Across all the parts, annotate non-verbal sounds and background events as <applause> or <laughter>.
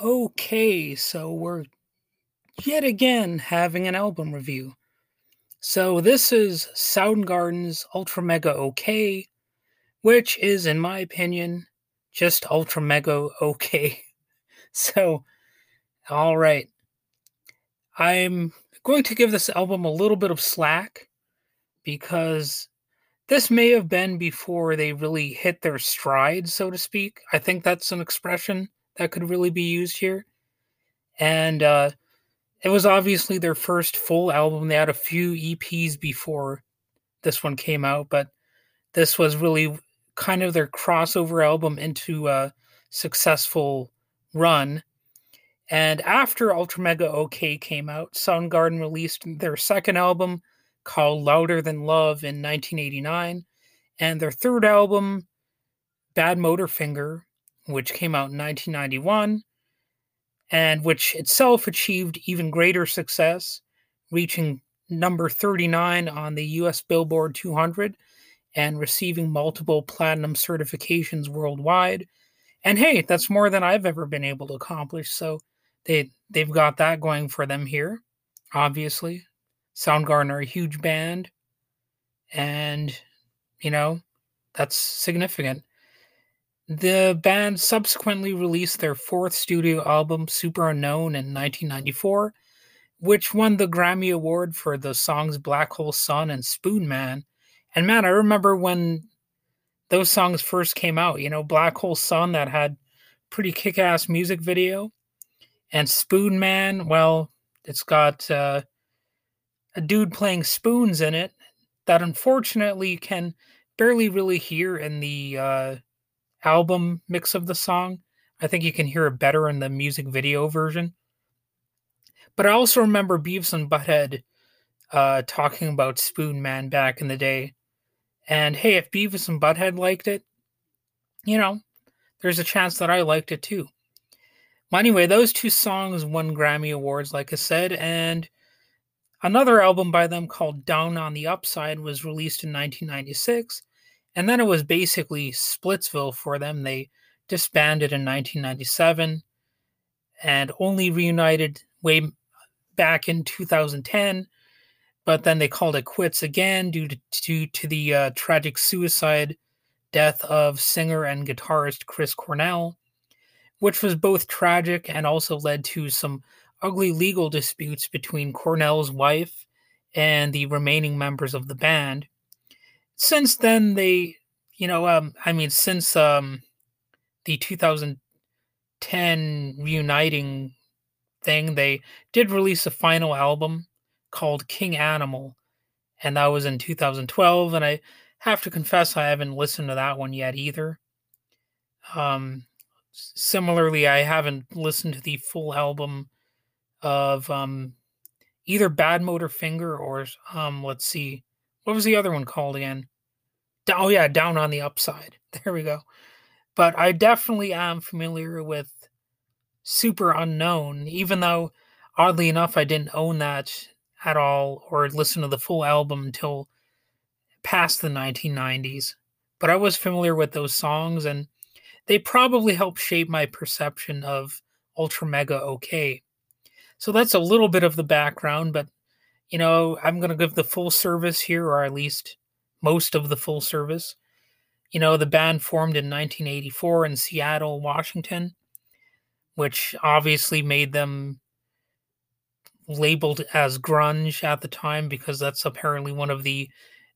Okay, so we're yet again having an album review. So this is Soundgarden's Ultramega OK, which is, in my opinion, just Ultramega OK. <laughs> So, all right. I'm going to give this album a little bit of slack because this may have been before they really hit their stride, so to speak. I think that's an expression that could really be used here. And uh, it was obviously their first full album. They had a few EPs before this one came out, but this was really kind of their crossover album into a successful run. And after Ultramega OK came out, Soundgarden released their second album called Louder Than Love in 1989, and their third album, Badmotorfinger, which came out in 1991, and which itself achieved even greater success, reaching number 39 on the US Billboard 200 and receiving multiple platinum certifications worldwide. And hey, that's more than I've ever been able to accomplish. So they they've got that going for them here. Obviously, Soundgarden are a huge band, and you know that's significant. The band subsequently released their fourth studio album, Superunknown, in 1994, which won the Grammy Award for the songs Black Hole Sun and Spoonman. And man, I remember when those songs first came out, you know, Black Hole Sun that had pretty kick ass music video. And Spoonman, well, it's got uh, a dude playing spoons in it that unfortunately you can barely really hear in the uh, album mix of the song. I think you can hear it better in the music video version. But I also remember Beavis and Butthead uh, talking about Spoonman back in the day. And hey, if Beavis and Butthead liked it, you know, there's a chance that I liked it too. Well, anyway, those two songs won Grammy Awards, like I said, and Another album by them called Down on the Upside was released in 1996, and then it was basically Splitsville for them. They disbanded in 1997 and only reunited way back in 2010, but then they called it quits again due to, due to the uh, tragic suicide death of singer and guitarist Chris Cornell, which was both tragic and also led to some ugly legal disputes between Cornell's wife and the remaining members of the band. Since then, they, you know, um, I mean, since um, the 2010 reuniting thing, they did release a final album called King Animal, and that was in 2012. And I have to confess, I haven't listened to that one yet either. Um, similarly, I haven't listened to the full album of um, either Badmotorfinger or um, let's see, what was the other one called again? Oh yeah, Down on the Upside. <laughs> There we go. But I definitely am familiar with Superunknown, even though oddly enough I didn't own that at all or listen to the full album until past the 1990s. But I was familiar with those songs and they probably helped shape my perception of Ultramega OK. So that's a little bit of the background, but you know, I'm going to give the full service here, or at least most of the full service. You know, the band formed in 1984 in Seattle, Washington, which obviously made them labeled as grunge at the time because that's apparently one of the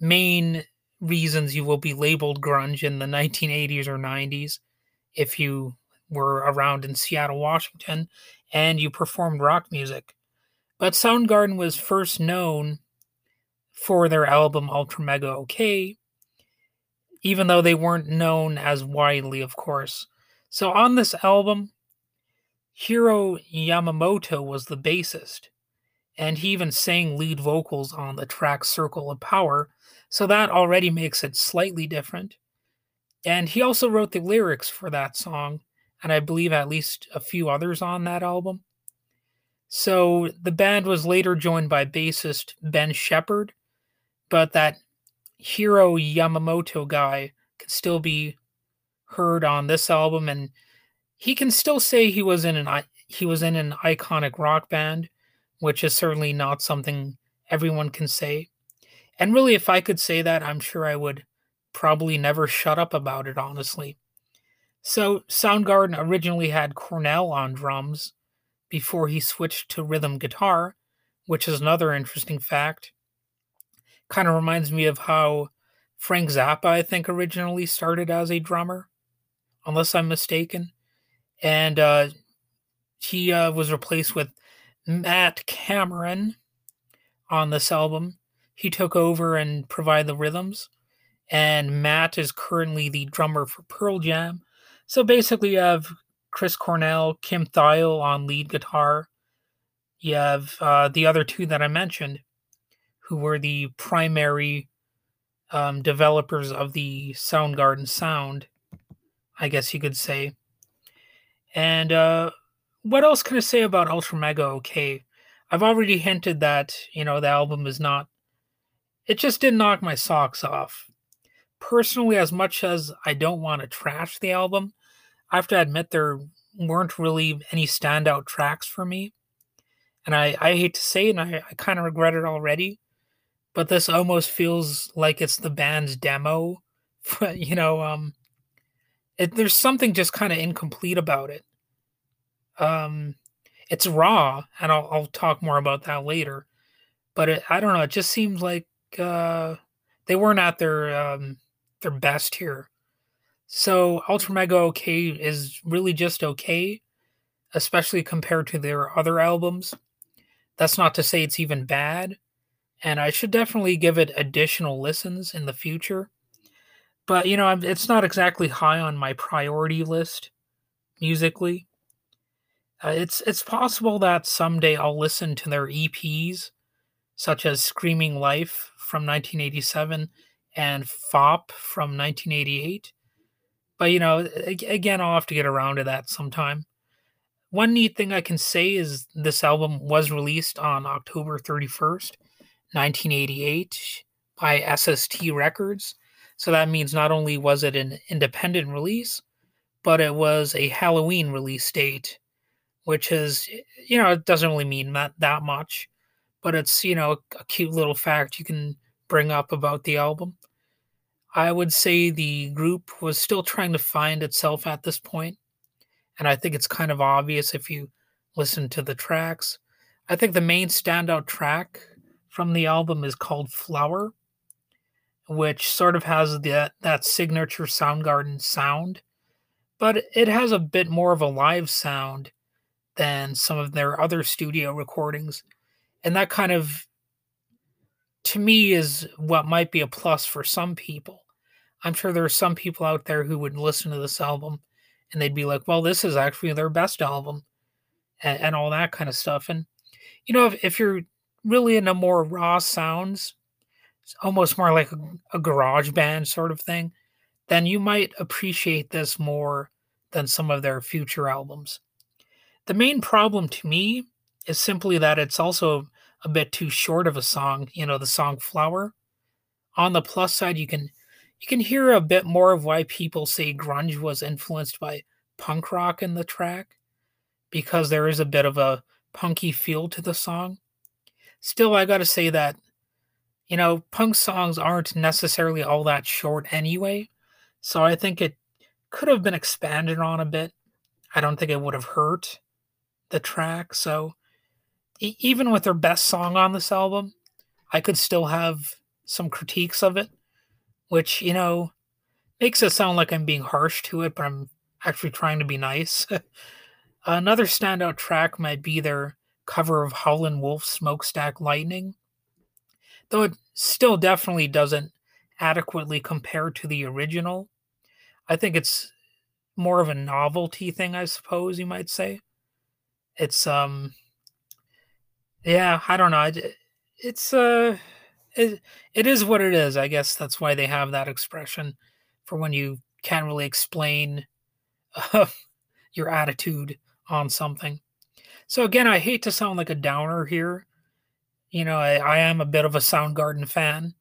main reasons you will be labeled grunge in the 1980s or 90s if you were around in Seattle, Washington, and you performed rock music. But Soundgarden was first known for their album Ultramega OK, even though they weren't known as widely, of course. So on this album, Hiro Yamamoto was the bassist, and he even sang lead vocals on the track Circle of Power, so that already makes it slightly different. And he also wrote the lyrics for that song, and I believe at least a few others on that album. So the band was later joined by bassist Ben Shepherd, but that Hiro Yamamoto guy can still be heard on this album, and he can still say he was in an he was in an iconic rock band, which is certainly not something everyone can say. And really, if I could say that, I'm sure I would probably never shut up about it, honestly. So, Soundgarden originally had Cornell on drums before he switched to rhythm guitar, which is another interesting fact. Kind of reminds me of how Frank Zappa, I think, originally started as a drummer, unless I'm mistaken. And uh, he uh, was replaced with Matt Cameron on this album. He took over and provided the rhythms. And Matt is currently the drummer for Pearl Jam. So basically, you have Chris Cornell, Kim Thayil on lead guitar. You have uh, the other two that I mentioned, who were the primary um, developers of the Soundgarden sound, I guess you could say. And uh, what else can I say about Ultramega OK? I've already hinted that, you know, the album is not, it just didn't knock my socks off. Personally, as much as I don't want to trash the album, I have to admit there weren't really any standout tracks for me. And I, I hate to say and I, I kind of regret it already, but this almost feels like it's the band's demo. <laughs> you know, um, it, there's something just kind of incomplete about it. Um, it's raw, and I'll, I'll talk more about that later. But it, I don't know. It just seems like uh, they weren't at their um, their best here. So Ultramega OK is really just okay, especially compared to their other albums. That's not to say it's even bad, and I should definitely give it additional listens in the future. But you know, it's not exactly high on my priority list musically. Uh, it's it's possible that someday I'll listen to their EPs, such as "Screaming Life" from 1987 and "Fopp" from 1988 but you know, again, I'll have to get around to that sometime. One neat thing I can say is this album was released on October 31st, 1988 by SST Records. So that means not only was it an independent release, but it was a Halloween release date, which is, you know, it doesn't really mean that, that much, but it's, you know, a cute little fact you can bring up about the album. I would say the group was still trying to find itself at this point, and I think it's kind of obvious if you listen to the tracks. I think the main standout track from the album is called Flower, which sort of has that, that signature Soundgarden sound, but it has a bit more of a live sound than some of their other studio recordings. And that kind of to me is what might be a plus for some people. I'm sure there are some people out there who would listen to this album and they'd be like, well, this is actually their best album and, and all that kind of stuff. And, you know, if, if you're really into more raw sounds, almost more like a, a garage band sort of thing, then you might appreciate this more than some of their future albums. The main problem to me is simply that it's also a bit too short of a song, you know, the song Flower. On the plus side, you can you can hear a bit more of why people say grunge was influenced by punk rock in the track because there is a bit of a punky feel to the song. Still, I gotta say that, you know, punk songs aren't necessarily all that short anyway, so I think it could have been expanded on a bit. I don't think it would have hurt the track, so even with their best song on this album, I could still have some critiques of it, which, you know, makes it sound like I'm being harsh to it, but I'm actually trying to be nice. <laughs> Another standout track might be their cover of Howlin' Wolf Smokestack Lightning, though it still definitely doesn't adequately compare to the original. I think it's more of a novelty thing, I suppose you might say. It's um yeah, I don't know. It's uh, it it is what it is. I guess that's why they have that expression for when you can't really explain uh, <laughs> your attitude on something. So again, I hate to sound like a downer here. You know, I, I am a bit of a Soundgarden fan.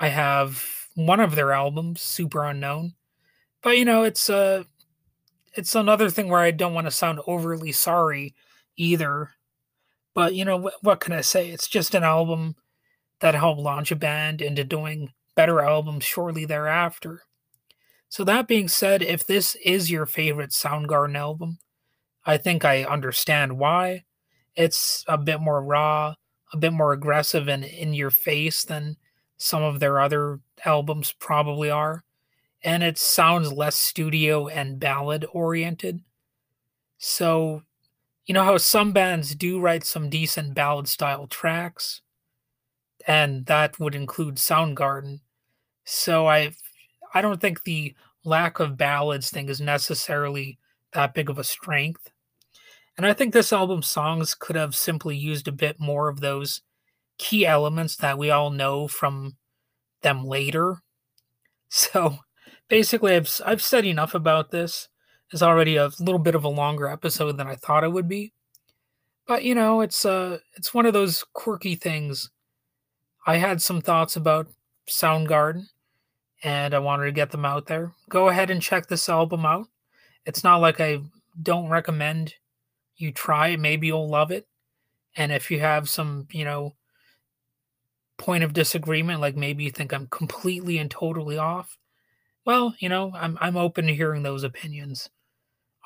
I have one of their albums, Superunknown, but you know, it's uh, it's another thing where I don't want to sound overly sorry either. But you know what, can I say? It's just an album that helped launch a band into doing better albums shortly thereafter. So that being said, if this is your favorite Soundgarden album, I think I understand why. It's a bit more raw, a bit more aggressive and in your face than some of their other albums probably are. And it sounds less studio and ballad oriented. So, you know how some bands do write some decent ballad style tracks? And that would include Soundgarden. So I I don't think the lack of ballads thing is necessarily that big of a strength. And I think this album's songs could have simply used a bit more of those key elements that we all know from them later. <laughs> So basically I've I've said enough about this. It's already a little bit of a longer episode than I thought it would be. But you know, it's uh it's one of those quirky things. I had some thoughts about Soundgarden and I wanted to get them out there. Go ahead and check this album out. It's not like I don't recommend you try it. Maybe you'll love it. And if you have some, you know, point of disagreement, like maybe you think I'm completely and totally off, well, you know, I'm I'm open to hearing those opinions.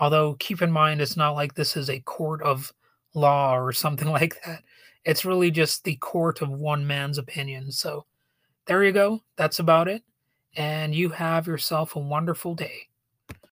Although keep in mind it's not like this is a court of law or something <laughs> like that. It's really just the court of one man's opinion. So there you go. That's about it. And you have yourself a wonderful day.